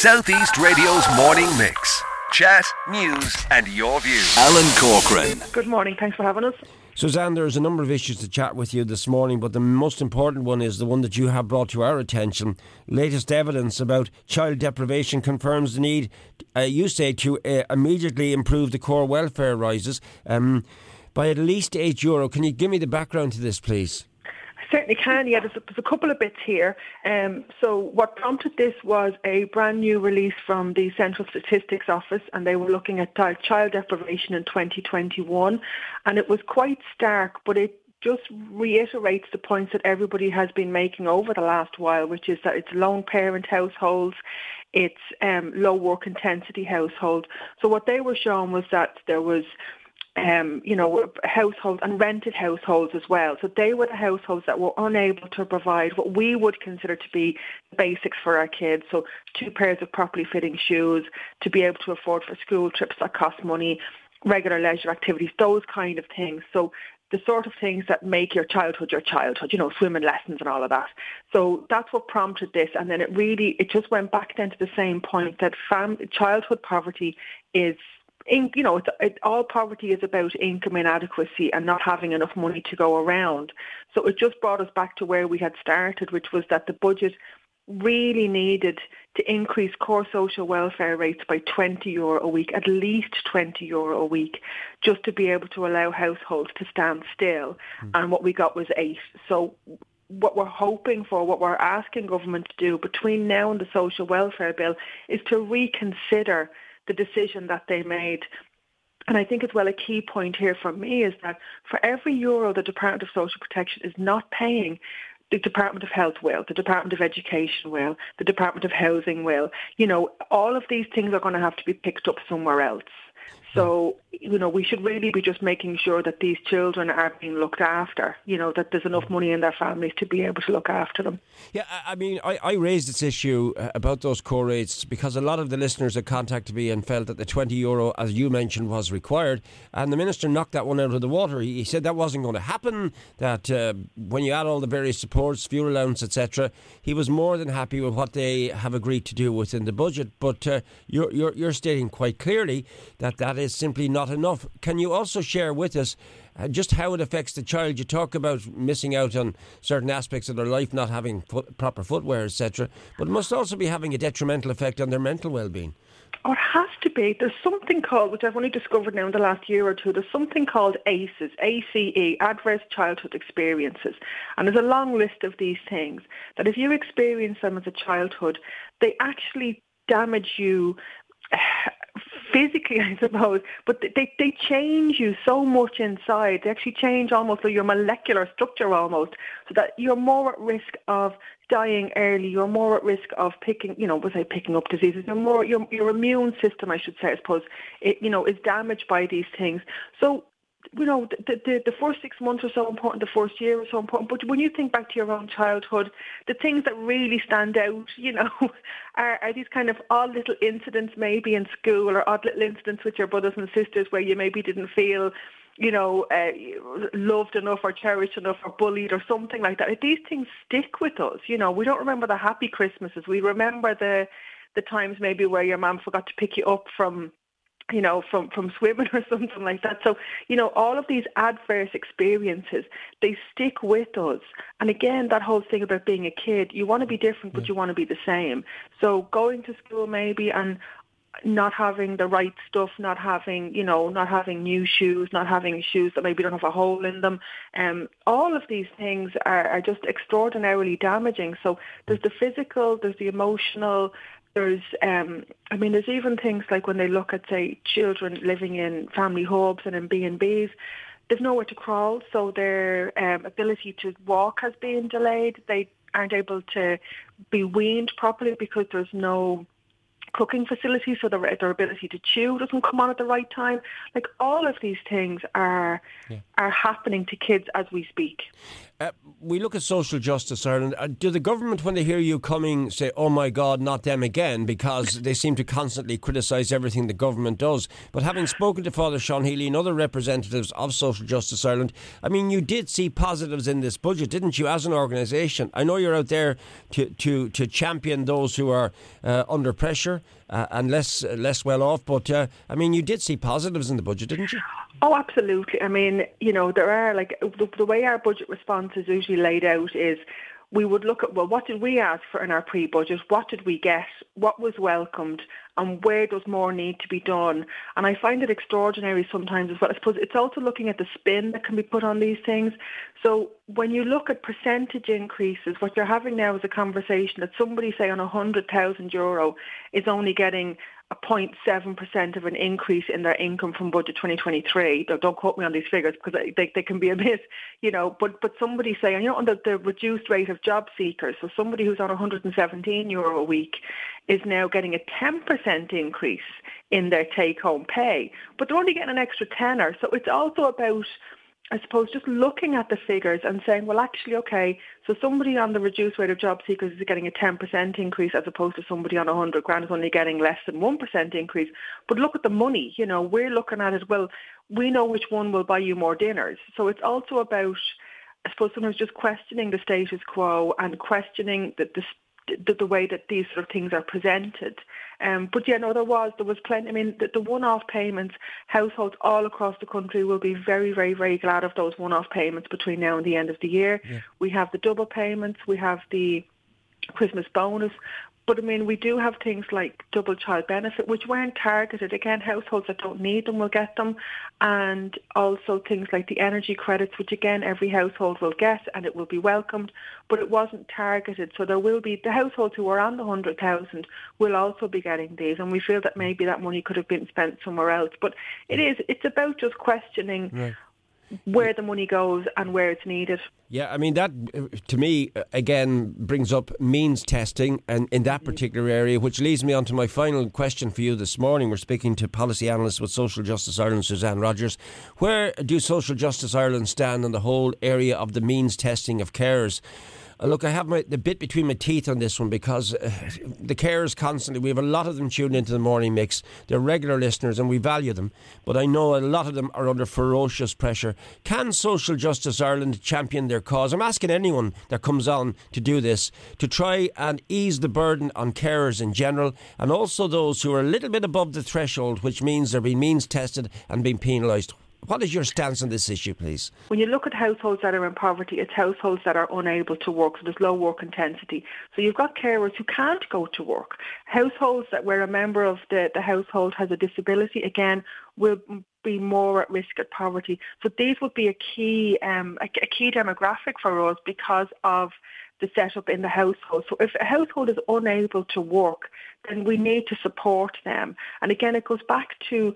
Southeast Radio's morning mix. Chat, news, and your views. Alan Corcoran. Good morning. Thanks for having us. Suzanne, there's a number of issues to chat with you this morning, but the most important one is the one that you have brought to our attention. Latest evidence about child deprivation confirms the need, uh, you say, to uh, immediately improve the core welfare rises um, by at least €8. Euro. Can you give me the background to this, please? Certainly can. Yeah, there's a, there's a couple of bits here. Um, so what prompted this was a brand new release from the Central Statistics Office, and they were looking at child deprivation in 2021, and it was quite stark, but it just reiterates the points that everybody has been making over the last while, which is that it's lone parent households, it's um, low work intensity households. So what they were showing was that there was um, you know, households and rented households as well. So they were the households that were unable to provide what we would consider to be the basics for our kids. So two pairs of properly fitting shoes, to be able to afford for school trips that cost money, regular leisure activities, those kind of things. So the sort of things that make your childhood your childhood, you know, swimming lessons and all of that. So that's what prompted this. And then it really, it just went back then to the same point that fam- childhood poverty is in, you know, it's, it, all poverty is about income inadequacy and not having enough money to go around. So it just brought us back to where we had started, which was that the budget really needed to increase core social welfare rates by 20 euro a week, at least 20 euro a week, just to be able to allow households to stand still. Mm. And what we got was eight. So what we're hoping for, what we're asking government to do between now and the social welfare bill is to reconsider the decision that they made. And I think as well a key point here for me is that for every euro the Department of Social Protection is not paying, the Department of Health will, the Department of Education will, the Department of Housing will. You know, all of these things are going to have to be picked up somewhere else. So, you know, we should really be just making sure that these children are being looked after, you know, that there's enough money in their families to be able to look after them. Yeah, I mean, I, I raised this issue uh, about those core rates because a lot of the listeners had contacted me and felt that the 20 euro, as you mentioned, was required. And the minister knocked that one out of the water. He, said that wasn't going to happen, that uh, when you add all the various supports, fuel allowance, etc., he was more than happy with what they have agreed to do within the budget. But uh, you're, you're, you're stating quite clearly that that is simply not enough. Can you also share with us uh, just how it affects the child? You talk about missing out on certain aspects of their life, not having foot, proper footwear, etc., but it must also be having a detrimental effect on their mental well-being. It has to be. There's something called, which I've only discovered now in the last year or two, there's something called ACEs, ACE, Adverse Childhood Experiences. And there's a long list of these things that if you experience them as a childhood, they actually damage you physically, I suppose, but they, they change you so much inside. They actually change almost like your molecular structure almost, so that you're more at risk of dying early. You're more at risk of picking, you know, was I picking up diseases? You're more your your immune system, I should say, I suppose, it, you know, is damaged by these things. So you know, the, the, the first six months are so important, the first year is so important. But when you think back to your own childhood, the things that really stand out, you know, are, are these kind of odd little incidents maybe in school or odd little incidents with your brothers and sisters where you maybe didn't feel you know, uh, loved enough or cherished enough or bullied or something like that. These things stick with us. You know, we don't remember the happy Christmases. We remember the the times maybe where your mum forgot to pick you up from you know, from, from swimming or something like that. So, you know, all of these adverse experiences, they stick with us. And again, that whole thing about being a kid, you want to be different, but you want to be the same. So going to school maybe and not having the right stuff, not having, you know, not having new shoes, not having shoes that maybe don't have a hole in them. Um, all of these things are, are just extraordinarily damaging. So there's the physical, there's the emotional, there's, um, I mean, there's even things like when they look at, say, children living in family homes and in B&Bs, they've nowhere to crawl, so their um, ability to walk has been delayed. They aren't able to be weaned properly because there's no cooking facilities so their, their ability to chew doesn't come on at the right time. Like all of these things are yeah. are happening to kids as we speak. Uh, we look at social justice, Ireland. Uh, do the government, when they hear you coming, say, "Oh my God, not them again," because they seem to constantly criticise everything the government does? But having spoken to Father Sean Healy and other representatives of Social Justice Ireland, I mean, you did see positives in this budget, didn't you? As an organisation, I know you're out there to to to champion those who are uh, under pressure uh, and less less well off. But uh, I mean, you did see positives in the budget, didn't you? Oh, absolutely. I mean, you know, there are like the, the way our budget response is usually laid out is we would look at well, what did we ask for in our pre-budget? What did we get? What was welcomed? And where does more need to be done? And I find it extraordinary sometimes as well. I suppose it's also looking at the spin that can be put on these things. So when you look at percentage increases, what you're having now is a conversation that somebody, say, on a hundred thousand euro, is only getting a 0.7% of an increase in their income from budget 2023. Don't quote me on these figures because they, they can be a bit, you know, but, but somebody saying, you know, on the, the reduced rate of job seekers, so somebody who's on 117 euro a week is now getting a 10% increase in their take-home pay, but they're only getting an extra tenner. So it's also about I suppose just looking at the figures and saying, well, actually, okay, so somebody on the reduced rate of job seekers is getting a 10% increase as opposed to somebody on 100 grand is only getting less than 1% increase. But look at the money, you know, we're looking at it, well, we know which one will buy you more dinners. So it's also about, I suppose, sometimes just questioning the status quo and questioning the, the the, the way that these sort of things are presented. Um, but yeah, no, there was there was plenty. I mean, the, the one-off payments, households all across the country will be very, very, very glad of those one-off payments between now and the end of the year. Yeah. We have the double payments. We have the Christmas bonus. But I mean, we do have things like double child benefit, which weren't targeted. Again, households that don't need them will get them. And also things like the energy credits, which again, every household will get and it will be welcomed, but it wasn't targeted. So there will be, the households who are on the 100,000 will also be getting these. And we feel that maybe that money could have been spent somewhere else. But it is, it's about just questioning right where the money goes and where it's needed. Yeah, I mean that uh, to me uh, again brings up means testing and in that mm-hmm. particular area, which leads me on to my final question for you this morning. We're speaking to policy analyst with Social Justice Ireland, Suzanne Rogers. Where do Social Justice Ireland stand on the whole area of the means testing of carers? Uh, look, I have my, the bit between my teeth on this one because uh, the carers constantly, we have a lot of them tuned into the morning mix. They're regular listeners and we value them, but I know a lot of them are under ferocious pressure. Can Social Justice Ireland champion their cause? I'm asking anyone that comes on to do this to try and ease the burden on carers in general and also those who are a little bit above the threshold, which means they're being means tested and being penalised. What is your stance on this issue, please? When you look at households that are in poverty, it's households that are unable to work, so there's low work intensity. So you've got carers who can't go to work. Households that where a member of the, the household has a disability, again, will be more at risk at poverty. So these would be a key um, a, a key demographic for us because of the setup in the household. So if a household is unable to work, then we need to support them. And again, it goes back to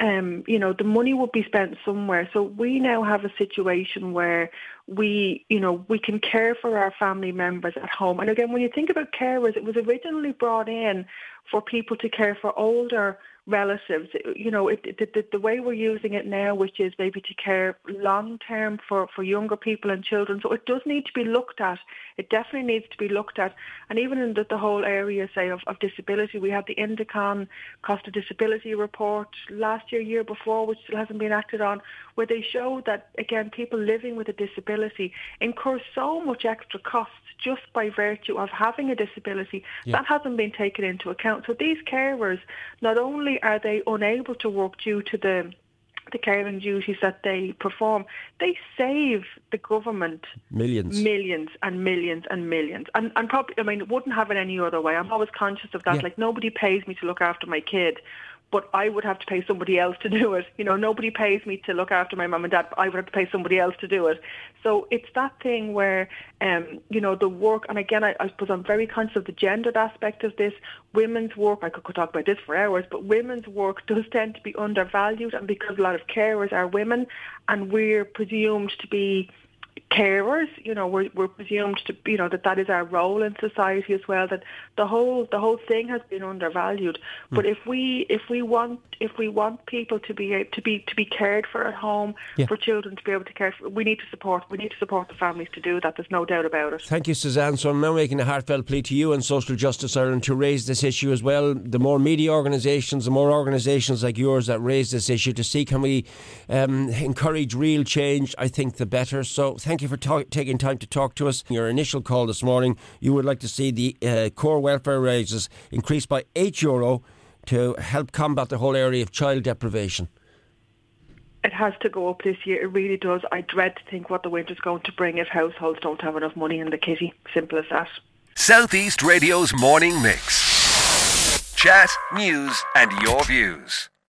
um, you know, the money would be spent somewhere. So we now have a situation where we, you know, we can care for our family members at home. And again, when you think about carers, it was originally brought in for people to care for older relatives. You know, it, the, the way we're using it now, which is maybe to care long term for, for younger people and children. So it does need to be looked at. It definitely needs to be looked at. And even in the, the whole area, say, of, of disability, we had the Indecon cost of disability report last year, year before, which still hasn't been acted on, where they show that, again, people living with a disability incur so much extra costs just by virtue of having a disability. Yeah. That hasn't been taken into account. So these carers, not only are they unable to work due to the the caring duties that they perform, they save the government millions, millions and millions and millions. And, and probably, I mean, it wouldn't have it any other way. I'm always conscious of that. Yeah. Like nobody pays me to look after my kid but I would have to pay somebody else to do it. You know, nobody pays me to look after my mum and dad, but I would have to pay somebody else to do it. So it's that thing where, um, you know, the work, and again, I, I suppose I'm very conscious of the gendered aspect of this. Women's work, I could, could talk about this for hours, but women's work does tend to be undervalued, and because a lot of carers are women, and we're presumed to be carers. You know, we're, we're presumed to, you know, that that is our role in society as well. That the whole the whole thing has been undervalued. Mm. But if we if we want if we want people to be to be to be cared for at home, yeah. for children to be able to care, for, we need to support we need to support the families to do that. There's no doubt about it. Thank you, Suzanne. So I'm now making a heartfelt plea to you and Social Justice Ireland to raise this issue as well. The more media organisations, the more organisations like yours that raise this issue to see can we um, encourage real change. I think the better. So thank you for ta- taking time to talk to us. Your initial call this morning, you would like to see the uh, core welfare raises increased by eight euro to help combat the whole area of child deprivation. It has to go up this year. It really does. I dread to think what the winter's going to bring if households don't have enough money in the kitty. Simple as that. Southeast Radio's morning mix. Chat, news, and your views.